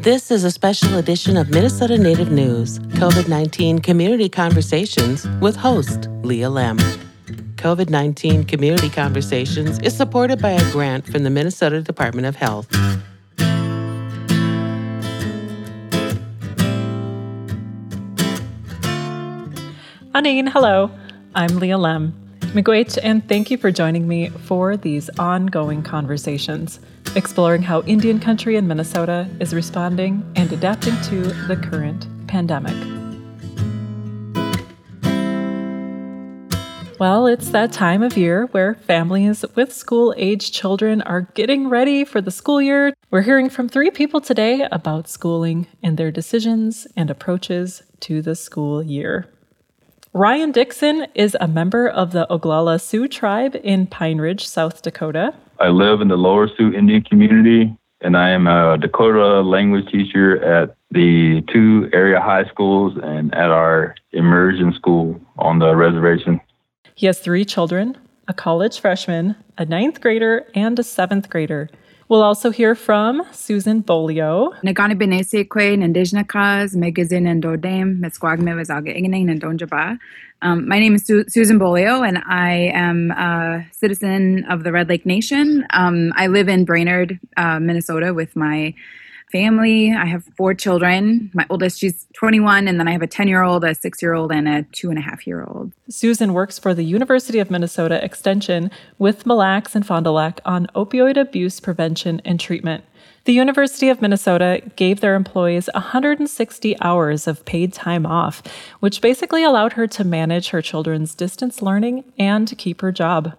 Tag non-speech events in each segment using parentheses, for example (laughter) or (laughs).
This is a special edition of Minnesota Native News, COVID 19 Community Conversations with host Leah Lemm. COVID 19 Community Conversations is supported by a grant from the Minnesota Department of Health. Aaniin, hello. I'm Leah Lemm. Miigwech, and thank you for joining me for these ongoing conversations, exploring how Indian country in Minnesota is responding and adapting to the current pandemic. Well, it's that time of year where families with school age children are getting ready for the school year. We're hearing from three people today about schooling and their decisions and approaches to the school year. Ryan Dixon is a member of the Oglala Sioux tribe in Pine Ridge, South Dakota. I live in the Lower Sioux Indian community, and I am a Dakota language teacher at the two area high schools and at our immersion school on the reservation. He has three children a college freshman, a ninth grader, and a seventh grader. We'll also hear from Susan Beaulieu. Um, my name is Su- Susan Beaulieu, and I am a citizen of the Red Lake Nation. Um, I live in Brainerd, uh, Minnesota, with my family. I have four children. My oldest, she's 21, and then I have a 10 year old, a six year old, and a two and a half year old. Susan works for the University of Minnesota Extension with Mille Lacs and Fond du Lac on opioid abuse prevention and treatment. The University of Minnesota gave their employees 160 hours of paid time off, which basically allowed her to manage her children's distance learning and to keep her job.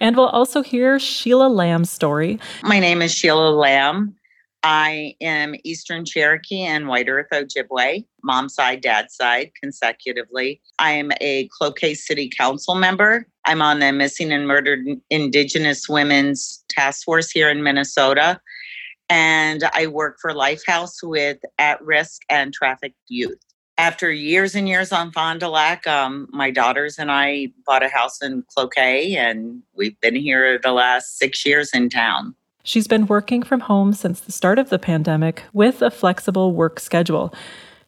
And we'll also hear Sheila Lamb's story. My name is Sheila Lamb. I am Eastern Cherokee and White Earth Ojibwe, mom's side, dad's side, consecutively. I am a Cloquet City Council member. I'm on the Missing and Murdered Indigenous Women's Task Force here in Minnesota. And I work for Lifehouse with at risk and trafficked youth. After years and years on Fond du Lac, um, my daughters and I bought a house in Cloquet, and we've been here the last six years in town. She's been working from home since the start of the pandemic with a flexible work schedule.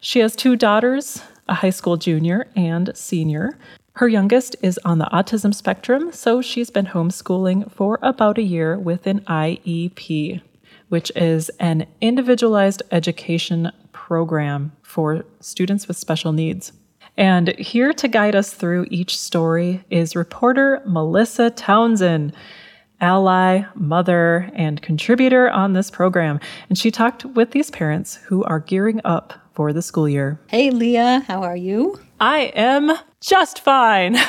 She has two daughters, a high school junior and senior. Her youngest is on the autism spectrum, so she's been homeschooling for about a year with an IEP, which is an individualized education program for students with special needs. And here to guide us through each story is reporter Melissa Townsend ally, mother, and contributor on this program. And she talked with these parents who are gearing up for the school year. Hey, Leah, how are you? I am just fine. (laughs)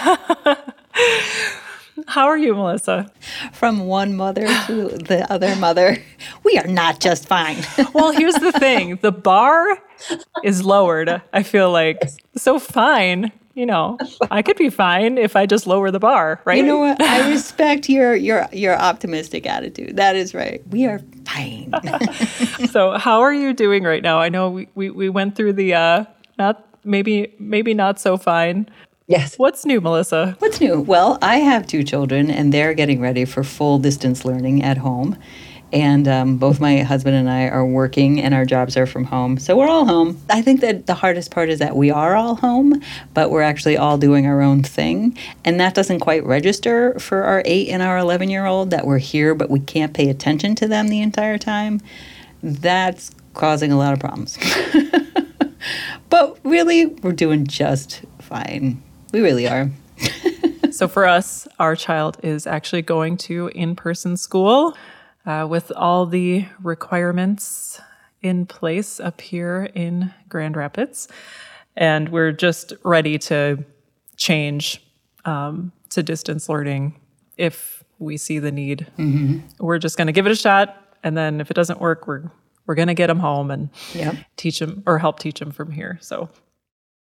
How are you, Melissa? From one mother to the other mother, we are not just fine. (laughs) well, here's the thing the bar is lowered, I feel like. So fine you know, I could be fine if I just lower the bar, right? You know what? I respect your your your optimistic attitude. That is right. We are fine. (laughs) (laughs) so, how are you doing right now? I know we we, we went through the uh not maybe maybe not so fine. Yes. What's new, Melissa? What's new? Well, I have two children and they're getting ready for full distance learning at home. And um, both my husband and I are working, and our jobs are from home. So we're all home. I think that the hardest part is that we are all home, but we're actually all doing our own thing. And that doesn't quite register for our eight and our 11 year old that we're here, but we can't pay attention to them the entire time. That's causing a lot of problems. (laughs) but really, we're doing just fine. We really are. (laughs) so for us, our child is actually going to in person school uh, with all the requirements in place up here in Grand Rapids. And we're just ready to change um, to distance learning if we see the need. Mm-hmm. We're just going to give it a shot. And then if it doesn't work, we're we're going to get them home and yep. teach them or help teach them from here. So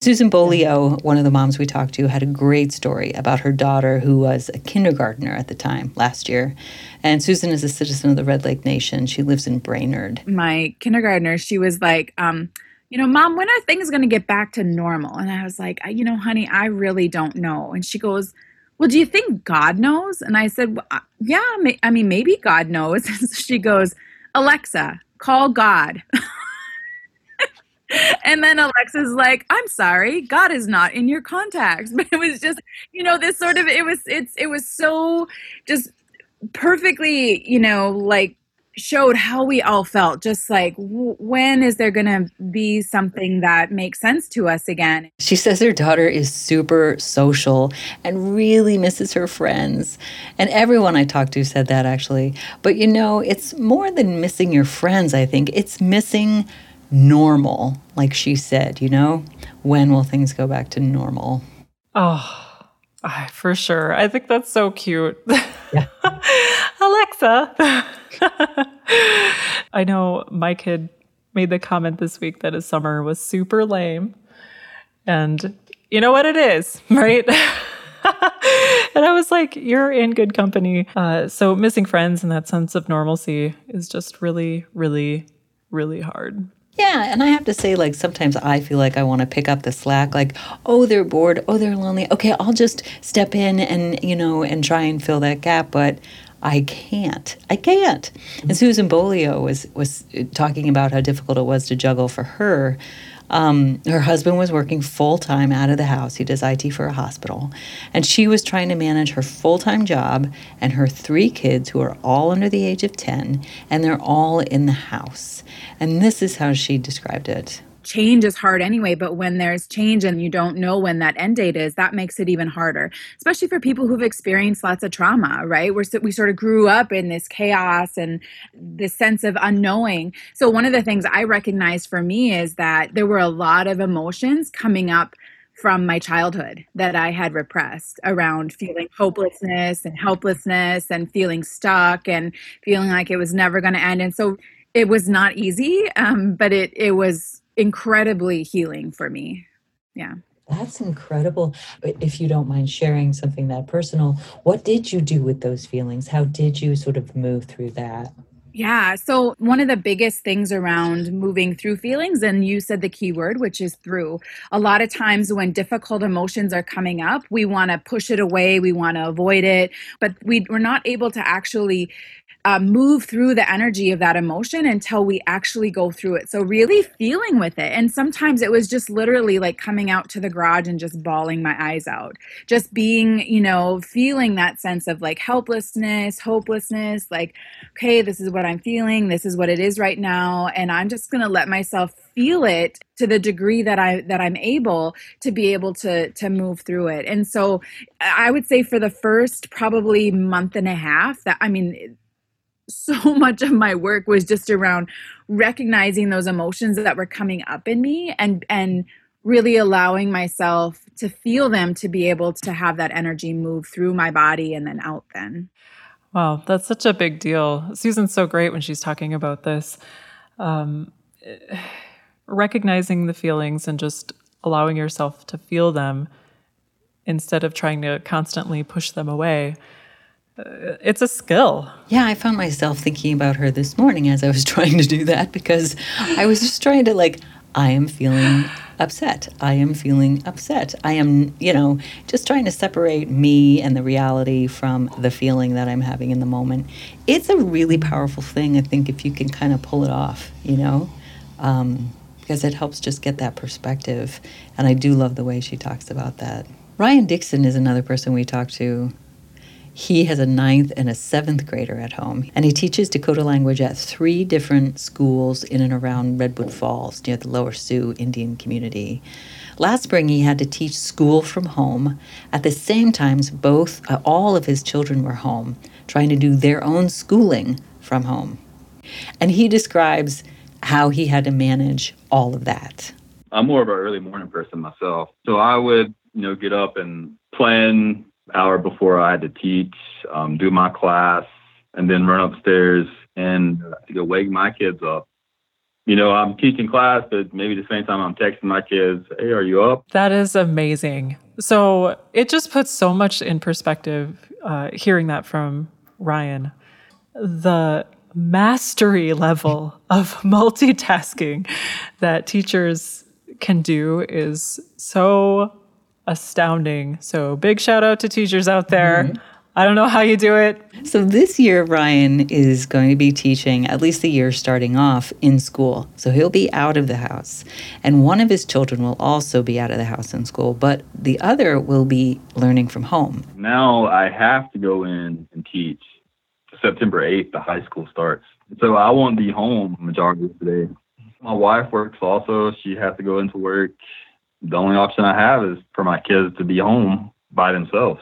Susan Beaulieu, one of the moms we talked to, had a great story about her daughter who was a kindergartner at the time last year. And Susan is a citizen of the Red Lake Nation. She lives in Brainerd. My kindergartner, she was like, um, you know, mom, when are things going to get back to normal? And I was like, you know, honey, I really don't know. And she goes, well, do you think God knows? And I said, well, uh, yeah, I mean, maybe God knows. (laughs) she goes, Alexa, call God. (laughs) and then Alexa's like, I'm sorry, God is not in your contacts. (laughs) But it was just, you know, this sort of it was it's it was so just perfectly, you know, like showed how we all felt just like w- when is there going to be something that makes sense to us again? She says her daughter is super social and really misses her friends. And everyone i talked to said that actually. But you know it's more than missing your friends i think. It's missing normal like she said you know when will things go back to normal oh for sure i think that's so cute yeah. (laughs) alexa (laughs) I know my kid made the comment this week that his summer was super lame. And you know what it is, (laughs) right? and I was like, you're in good company. Uh, so missing friends and that sense of normalcy is just really, really, really hard. Yeah, and I have to say, like, sometimes I feel like I want to pick up the slack, like, oh, they're bored, oh, they're lonely. Okay, I'll just step in and, you know, and try and fill that gap. But I can't. I can't. And mm-hmm. Susan Beaulieu was was uh, talking about how difficult it was to juggle for her. Um, her husband was working full time out of the house. He does IT for a hospital. And she was trying to manage her full time job and her three kids, who are all under the age of 10, and they're all in the house. And this is how she described it change is hard anyway but when there's change and you don't know when that end date is that makes it even harder especially for people who've experienced lots of trauma right We're, we sort of grew up in this chaos and this sense of unknowing so one of the things i recognized for me is that there were a lot of emotions coming up from my childhood that I had repressed around feeling hopelessness and helplessness and feeling stuck and feeling like it was never going to end. And so it was not easy, um, but it it was incredibly healing for me. Yeah. That's incredible. If you don't mind sharing something that personal, what did you do with those feelings? How did you sort of move through that? Yeah. So, one of the biggest things around moving through feelings, and you said the key word, which is through. A lot of times when difficult emotions are coming up, we want to push it away, we want to avoid it, but we, we're not able to actually uh, move through the energy of that emotion until we actually go through it. So, really feeling with it. And sometimes it was just literally like coming out to the garage and just bawling my eyes out. Just being, you know, feeling that sense of like helplessness, hopelessness, like, okay, this is what I'm feeling. This is what it is right now. And I'm just going to let myself feel it to the degree that I that I'm able to be able to to move through it. And so I would say for the first probably month and a half that I mean so (laughs) much of my work was just around recognizing those emotions that were coming up in me and and really allowing myself to feel them to be able to have that energy move through my body and then out then. Wow that's such a big deal. Susan's so great when she's talking about this. Um, (sighs) recognizing the feelings and just allowing yourself to feel them instead of trying to constantly push them away it's a skill. Yeah, I found myself thinking about her this morning as I was (laughs) trying to do that because I was just trying to like I am feeling upset. I am feeling upset. I am, you know, just trying to separate me and the reality from the feeling that I'm having in the moment. It's a really powerful thing, I think, if you can kind of pull it off, you know, um, because it helps just get that perspective. And I do love the way she talks about that. Ryan Dixon is another person we talked to he has a ninth and a seventh grader at home, and he teaches Dakota language at three different schools in and around Redwood Falls near the Lower Sioux Indian community. Last spring, he had to teach school from home. At the same time, both uh, all of his children were home, trying to do their own schooling from home. And he describes how he had to manage all of that. I'm more of an early morning person myself, so I would, you know, get up and plan hour before I had to teach, um, do my class, and then run upstairs and wake my kids up. You know, I'm teaching class, but maybe the same time I'm texting my kids, "Hey, are you up?" That is amazing. So it just puts so much in perspective uh, hearing that from Ryan. The mastery level of (laughs) multitasking that teachers can do is so astounding. So big shout out to teachers out there. Mm-hmm. I don't know how you do it. So this year, Ryan is going to be teaching, at least the year starting off, in school. So he'll be out of the house. And one of his children will also be out of the house in school, but the other will be learning from home. Now I have to go in and teach. September 8th, the high school starts. So I won't be home majority of the day. My wife works also. She has to go into work. The only option I have is for my kids to be home by themselves.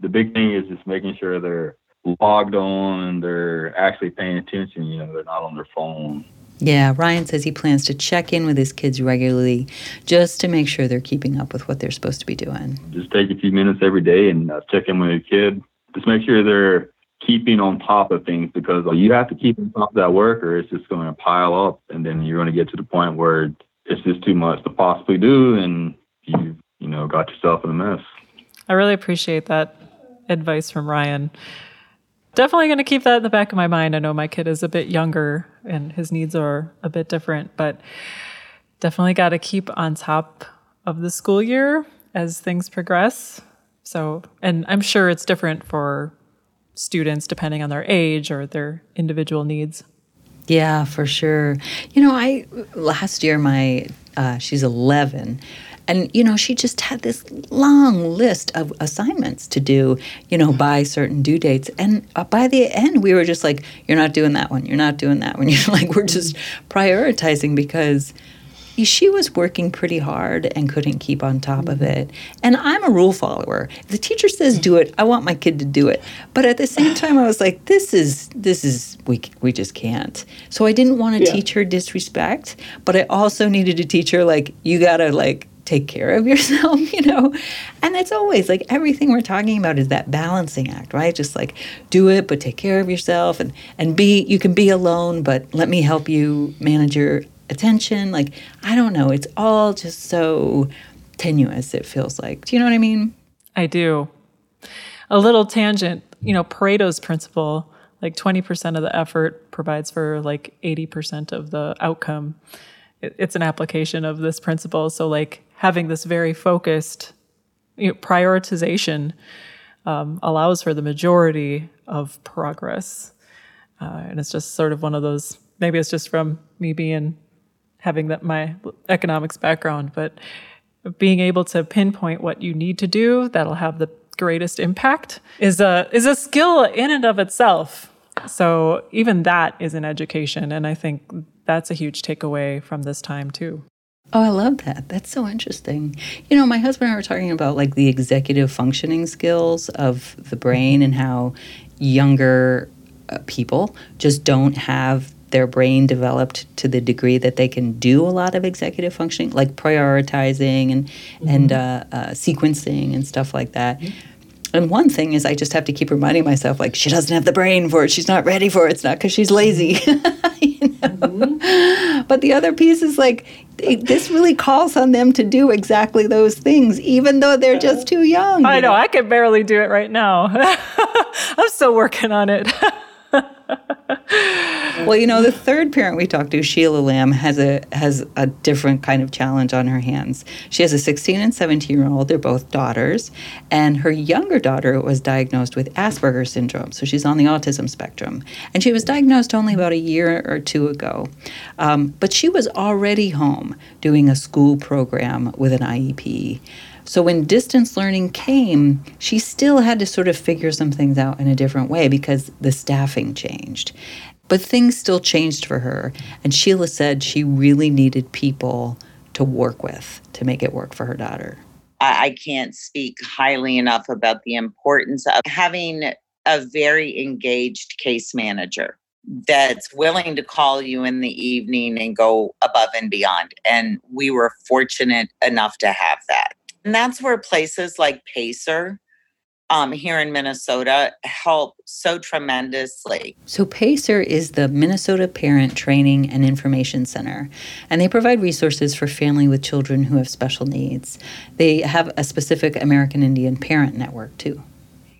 The big thing is just making sure they're logged on and they're actually paying attention. You know, they're not on their phone. Yeah, Ryan says he plans to check in with his kids regularly just to make sure they're keeping up with what they're supposed to be doing. Just take a few minutes every day and uh, check in with your kid. Just make sure they're keeping on top of things because you have to keep on top of that work or it's just going to pile up and then you're going to get to the point where it's just too much to possibly do and you you know got yourself in a mess. I really appreciate that advice from Ryan. Definitely going to keep that in the back of my mind. I know my kid is a bit younger and his needs are a bit different, but definitely got to keep on top of the school year as things progress. So, and I'm sure it's different for students depending on their age or their individual needs. Yeah, for sure. You know, I last year my uh, she's 11 and you know she just had this long list of assignments to do you know by certain due dates and uh, by the end we were just like you're not doing that one you're not doing that one (laughs) you're like we're just prioritizing because she was working pretty hard and couldn't keep on top of it. And I'm a rule follower. If the teacher says do it, I want my kid to do it. But at the same time, I was like, this is this is we we just can't. So I didn't want to yeah. teach her disrespect, but I also needed to teach her like you gotta like take care of (laughs) yourself, you know? And it's always like everything we're talking about is that balancing act, right? Just like do it, but take care of yourself and, and be, you can be alone, but let me help you manage your attention. Like, I don't know. It's all just so tenuous, it feels like. Do you know what I mean? I do. A little tangent, you know, Pareto's principle, like 20% of the effort provides for like 80% of the outcome. it's an application of this principle. So, like, having this very focused you know, prioritization um, allows for the majority of progress. Uh, and it's just sort of one of those, maybe it's just from me being having that my economics background, but being able to pinpoint what you need to do that'll have the greatest impact is a is a skill in and of itself. So even that is an education, and I think that's a huge takeaway from this time too. Oh, I love that. That's so interesting. You know, my husband and I were talking about like the executive functioning skills of the brain and how younger uh, people just don't have their brain developed to the degree that they can do a lot of executive functioning, like prioritizing and mm-hmm. and uh, uh, sequencing and stuff like that. Mm-hmm. And one thing is, I just have to keep reminding myself, like, she doesn't have the brain for it. She's not ready for it. It's not because she's lazy. (laughs) you know? mm-hmm. But the other piece is like, it, this really calls on them to do exactly those things, even though they're just too young. I know. know. I can barely do it right now. (laughs) I'm still working on it. (laughs) well, you know, the third parent we talked to, Sheila Lamb, has a has a different kind of challenge on her hands. She has a 16 and 17 year old. They're both daughters, and her younger daughter was diagnosed with Asperger's syndrome, so she's on the autism spectrum. And she was diagnosed only about a year or two ago, um, but she was already home doing a school program with an IEP. So when distance learning came, she still had to sort of figure some things out in a different way because the staffing changed. But things still changed for her. And Sheila said she really needed people to work with to make it work for her daughter. I can't speak highly enough about the importance of having a very engaged case manager that's willing to call you in the evening and go above and beyond. And we were fortunate enough to have that. And that's where places like Pacer um, here in Minnesota help so tremendously. So, Pacer is the Minnesota Parent Training and Information Center, and they provide resources for family with children who have special needs. They have a specific American Indian parent network, too.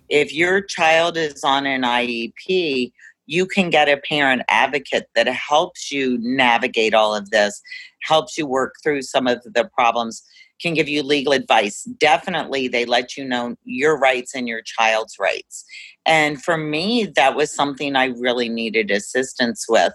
If your child is on an IEP, you can get a parent advocate that helps you navigate all of this, helps you work through some of the problems, can give you legal advice. Definitely, they let you know your rights and your child's rights. And for me, that was something I really needed assistance with.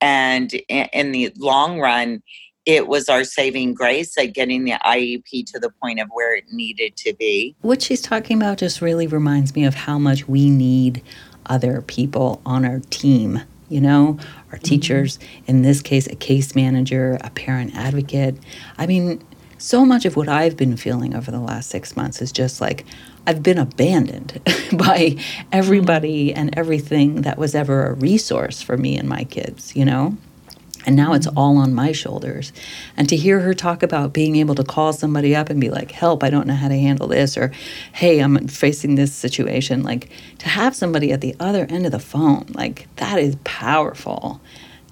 And in the long run, it was our saving grace at getting the IEP to the point of where it needed to be. What she's talking about just really reminds me of how much we need other people on our team. You know, our mm-hmm. teachers, in this case, a case manager, a parent advocate. I mean, so much of what I've been feeling over the last six months is just like I've been abandoned (laughs) by everybody mm-hmm. and everything that was ever a resource for me and my kids, you know? And now it's mm-hmm. all on my shoulders. And to hear her talk about being able to call somebody up and be like, help, I don't know how to handle this, or hey, I'm facing this situation, like to have somebody at the other end of the phone, like that is powerful,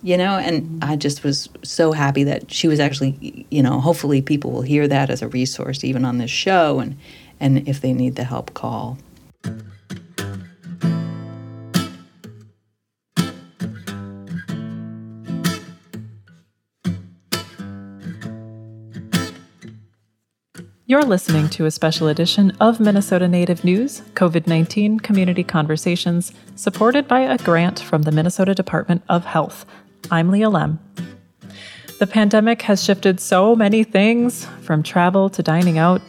you know? And I just was so happy that she was actually, you know, hopefully people will hear that as a resource even on this show and, and if they need the help, call. You're listening to a special edition of Minnesota Native News COVID 19 Community Conversations, supported by a grant from the Minnesota Department of Health. I'm Leah Lemm. The pandemic has shifted so many things from travel to dining out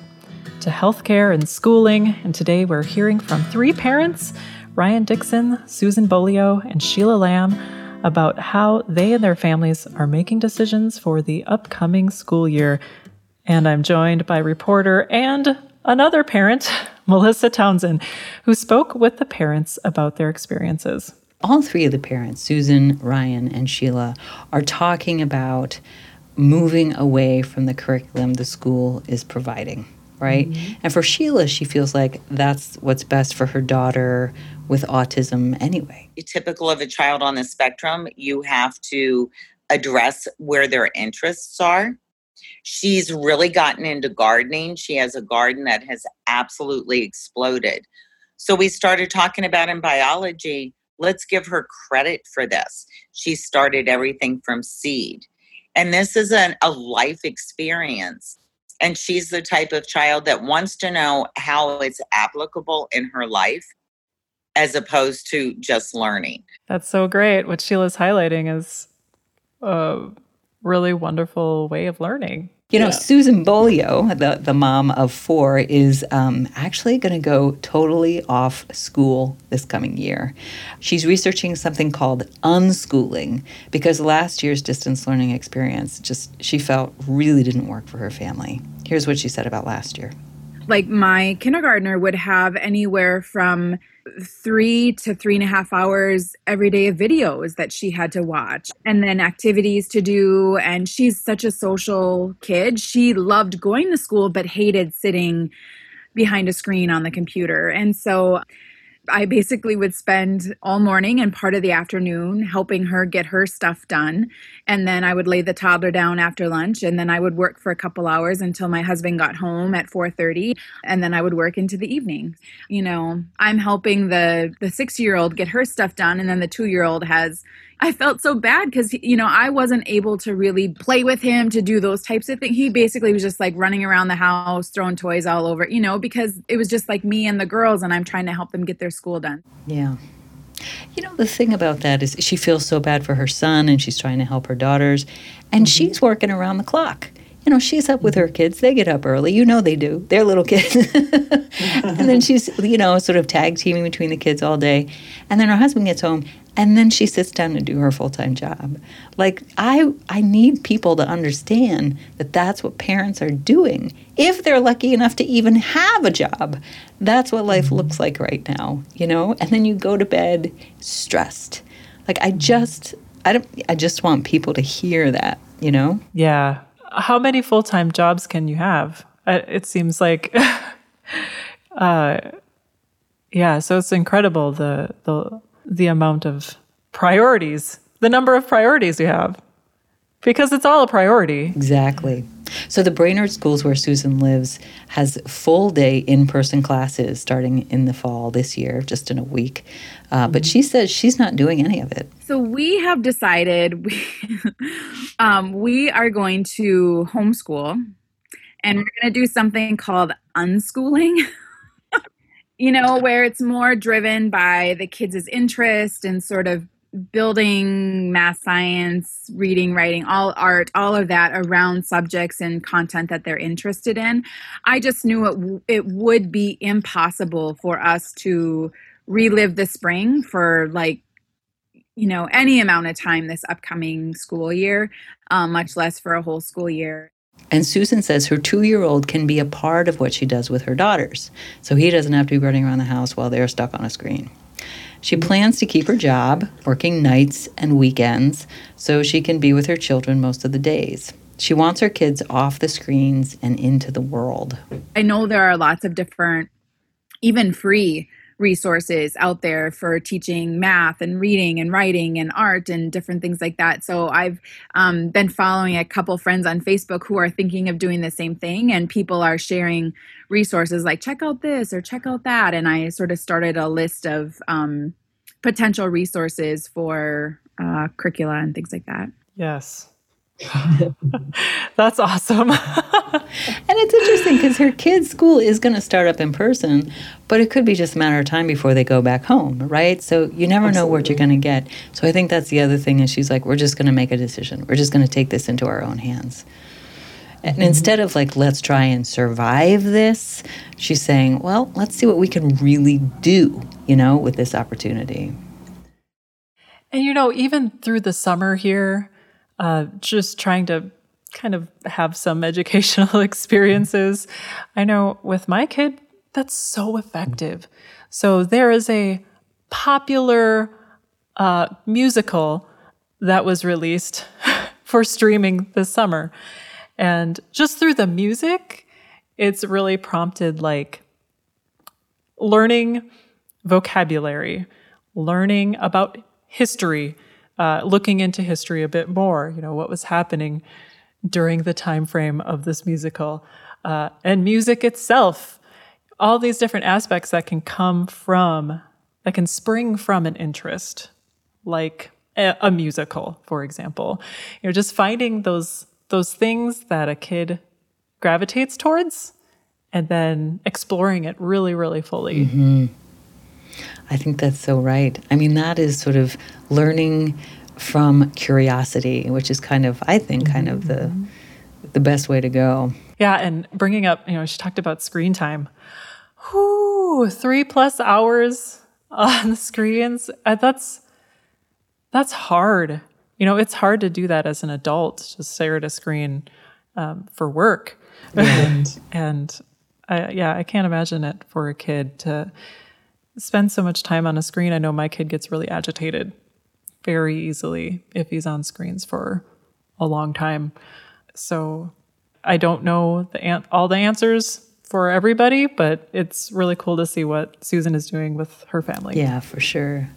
to healthcare and schooling, and today we're hearing from three parents Ryan Dixon, Susan Beaulieu, and Sheila Lamb about how they and their families are making decisions for the upcoming school year and I'm joined by reporter and another parent, (laughs) Melissa Townsend, who spoke with the parents about their experiences. All three of the parents, Susan, Ryan, and Sheila, are talking about moving away from the curriculum the school is providing, right? Mm-hmm. And for Sheila, she feels like that's what's best for her daughter with autism anyway. Typical of a child on the spectrum, you have to address where their interests are She's really gotten into gardening. She has a garden that has absolutely exploded. So we started talking about in biology, let's give her credit for this. She started everything from seed. And this is an, a life experience. And she's the type of child that wants to know how it's applicable in her life as opposed to just learning. That's so great. What Sheila's highlighting is a really wonderful way of learning. You know, yeah. Susan Beaulieu, the, the mom of four, is um, actually going to go totally off school this coming year. She's researching something called unschooling because last year's distance learning experience just she felt really didn't work for her family. Here's what she said about last year. Like my kindergartner would have anywhere from three to three and a half hours every day of videos that she had to watch and then activities to do. And she's such a social kid. She loved going to school, but hated sitting behind a screen on the computer. And so I basically would spend all morning and part of the afternoon helping her get her stuff done. And then I would lay the toddler down after lunch and then I would work for a couple hours until my husband got home at 4:30 and then I would work into the evening. You know, I'm helping the the 6-year-old get her stuff done and then the 2-year-old has I felt so bad because, you know, I wasn't able to really play with him to do those types of things. He basically was just like running around the house, throwing toys all over, you know, because it was just like me and the girls, and I'm trying to help them get their school done. Yeah. You know, the thing about that is she feels so bad for her son and she's trying to help her daughters, and mm-hmm. she's working around the clock you know, she's up with her kids. They get up early. You know they do. They're little kids. (laughs) and then she's, you know, sort of tag teaming between the kids all day. And then her husband gets home and then she sits down to do her full-time job. Like I I need people to understand that that's what parents are doing. If they're lucky enough to even have a job. That's what life looks like right now, you know? And then you go to bed stressed. Like I just I don't I just want people to hear that, you know? Yeah how many full time jobs can you have? It seems like, (laughs) uh, yeah. So it's incredible the the the amount of priorities, the number of priorities you have, because it's all a priority. Exactly. So the Brainerd schools where Susan lives has full day in person classes starting in the fall this year, just in a week. Uh, but she says she's not doing any of it. So we have decided we, (laughs) um, we are going to homeschool and we're going to do something called unschooling. (laughs) you know, where it's more driven by the kids' interest and sort of building math science reading writing all art all of that around subjects and content that they're interested in. I just knew it, it would be impossible for us to relive the spring for like you know any amount of time this upcoming school year um, much less for a whole school year and Susan says her two year old can be a part of what she does with her daughters. So he doesn't have to be running around the house while they're stuck on a screen. She plans to keep her job, working nights and weekends, so she can be with her children most of the days. She wants her kids off the screens and into the world. I know there are lots of different, even free resources out there for teaching math and reading and writing and art and different things like that. So I've um, been following a couple friends on Facebook who are thinking of doing the same thing, and people are sharing resources like check out this or check out that. And I sort of started a list of um, potential resources for uh, curricula and things like that. Yes. (laughs) That's awesome. (laughs) and it's interesting because her kid's school is going to start up in person, but it could be just a matter of time before they go back home, right? So you never Absolutely. know what you're going to get. So I think that's the other thing is she's like, we're just going to make a decision. We're just going to take this into our own hands. And mm-hmm. instead of like, let's try and survive this, she's saying, well, let's see what we can really do, you know, with this opportunity. And you know, even through the summer here, uh, just trying to kind of have some (laughs) educational (laughs) experiences. I know with my kid, that's so effective. So there is a popular uh, musical that was released (laughs) for streaming this summer. And just through the music, it's really prompted like learning vocabulary, learning about history, uh, looking into history a bit more, you know, what was happening during the time frame of this musical, uh, and music itself, all these different aspects that can come from, that can spring from an interest, like a, a musical, for example. You know, just finding those those things that a kid gravitates towards, and then exploring it really, really fully. Mm-hmm. I think that's so right. I mean, that is sort of learning from curiosity, which is kind of, I think, kind of the mm-hmm. the best way to go. Yeah, and bringing up, you know, she talked about screen time. Whoo, three plus hours (laughs) on the screens. Uh, that's that's hard. You know, it's hard to do that as an adult, just stare at a screen um, for work. And, (laughs) and I, yeah, I can't imagine it for a kid to spend so much time on a screen. I know my kid gets really agitated very easily if he's on screens for a long time. So I don't know the an- all the answers for everybody, but it's really cool to see what Susan is doing with her family. Yeah, for sure.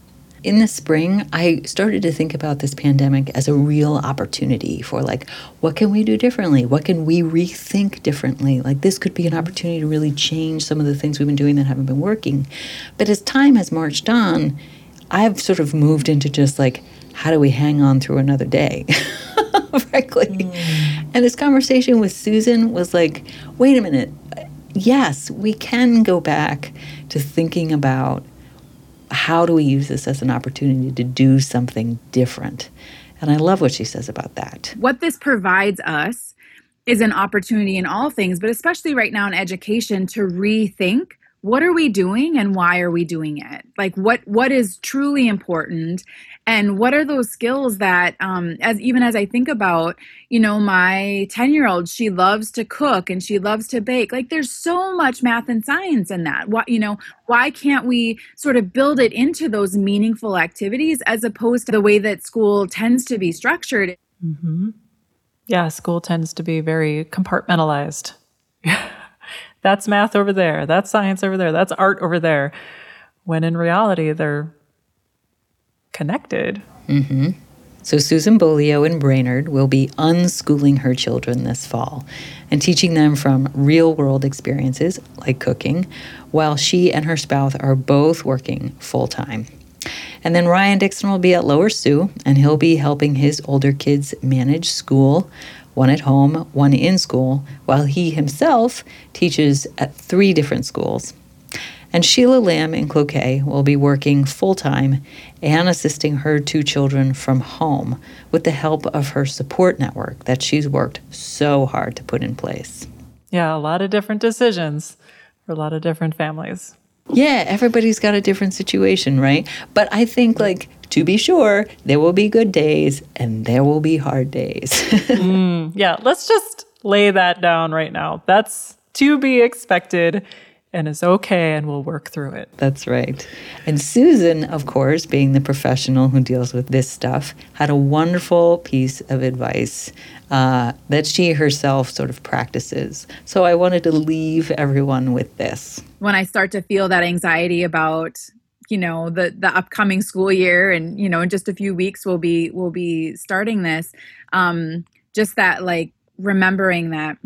In the spring, I started to think about this pandemic as a real opportunity for like, what can we do differently? What can we rethink differently? Like, this could be an opportunity to really change some of the things we've been doing that haven't been working. But as time has marched on, I've sort of moved into just like, how do we hang on through another day? (laughs) Frankly. Mm. And this conversation with Susan was like, wait a minute. Yes, we can go back to thinking about how do we use this as an opportunity to do something different? And I love what she says about that. What this provides us is an opportunity in all things, but especially right now in education to rethink what are we doing and why are we doing it like what what is truly important and what are those skills that um as even as i think about you know my 10 year old she loves to cook and she loves to bake. Like there's so much math and science in that. What you know why can't we sort of build it into those meaningful activities as opposed to the way that school tends to be structured? Mm-hmm. yeah school tends to be very compartmentalized. (laughs) That's math over there. That's science over there. That's art over there. When in reality they're connected. Mm-hmm. So, Susan Beaulieu in Brainerd will be unschooling her children this fall and teaching them from real world experiences like cooking, while she and her spouse are both working full time. And then Ryan Dixon will be at Lower Sioux, and he'll be helping his older kids manage school, one at home, one in school, while he himself teaches at three different schools. And Sheila Lamb in Cloquet will be working full time and assisting her two children from home with the help of her support network that she's worked so hard to put in place. Yeah, a lot of different decisions for a lot of different families. Yeah, everybody's got a different situation, right? But I think, like, to be sure, there will be good days and there will be hard days. (laughs) mm, yeah, let's just lay that down right now. That's to be expected and is okay and we'll work through it. That's right. And Susan, of course, being the professional who deals with this stuff, had a wonderful piece of advice uh, that she herself sort of practices. So I wanted to leave everyone with this. When I start to feel that anxiety about you know the the upcoming school year and you know in just a few weeks we'll be we'll be starting this um just that like remembering that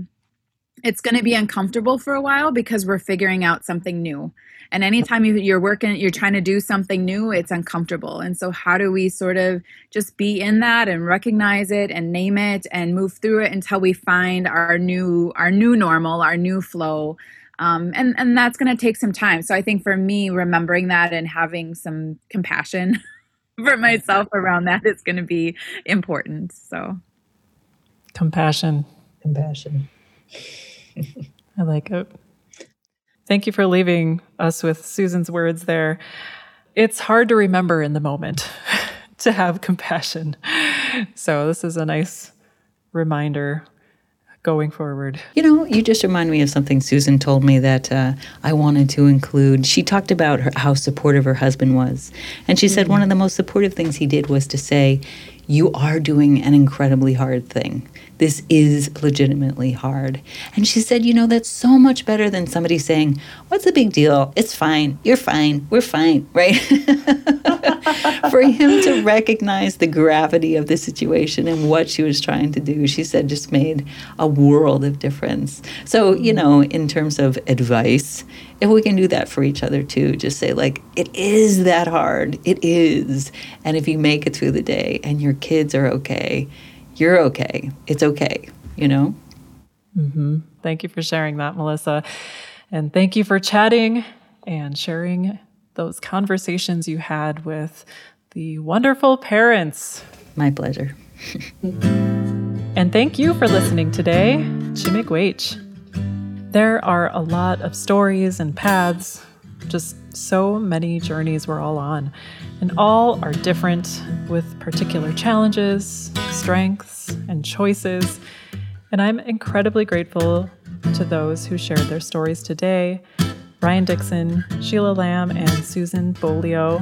it's going to be uncomfortable for a while because we're figuring out something new. And anytime you, are working you're trying to do something new it's uncomfortable. And so how do we sort of just be in that and recognize it and name it and move through it until we find our new our new normal our new flow? Um, and and that's going to take some time. So i think for me remembering that and having some compassion (laughs) for myself around that is going to be important so. Compassion. Compassion (laughs) I like it. Thank you for leaving us with Susan's words there. It's hard to remember in the moment (laughs) to have compassion. So, this is a nice reminder going forward. You know, you just remind me of something Susan told me that uh, I wanted to include. She talked about her, how supportive her husband was. And she mm-hmm. said one of the most supportive things he did was to say, You are doing an incredibly hard thing this is legitimately hard. And she said, you know, that's so much better than somebody saying, what's the big deal? It's fine. You're fine. We're fine, (laughs) right? (laughs) For him to recognize the gravity of the situation and what she was trying to do, she said, just made a world of difference. So, you know, in terms of advice, if we can do that for each other too, just say, like, it is that hard. It is. And if you make it through the day and your kids are okay, you're okay. It's okay, you know? Mm-hmm. Thank you for sharing that, Melissa. And thank you for chatting and sharing those conversations you had with the wonderful parents. My pleasure. (laughs) and thank you for listening today. Jimmy Chimigwech. There are a lot of stories and paths, just so many journeys we're all on and all are different with particular challenges, strengths, and choices. And I'm incredibly grateful to those who shared their stories today Ryan Dixon, Sheila Lamb, and Susan Beaulieu,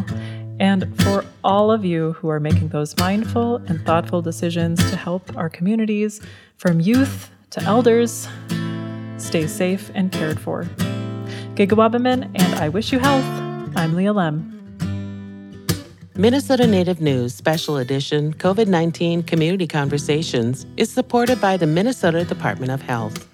and for all of you who are making those mindful and thoughtful decisions to help our communities, from youth to elders, stay safe and cared for. Gigawaabamin, and I wish you health. I'm Leah Lemm. Minnesota Native News Special Edition COVID 19 Community Conversations is supported by the Minnesota Department of Health.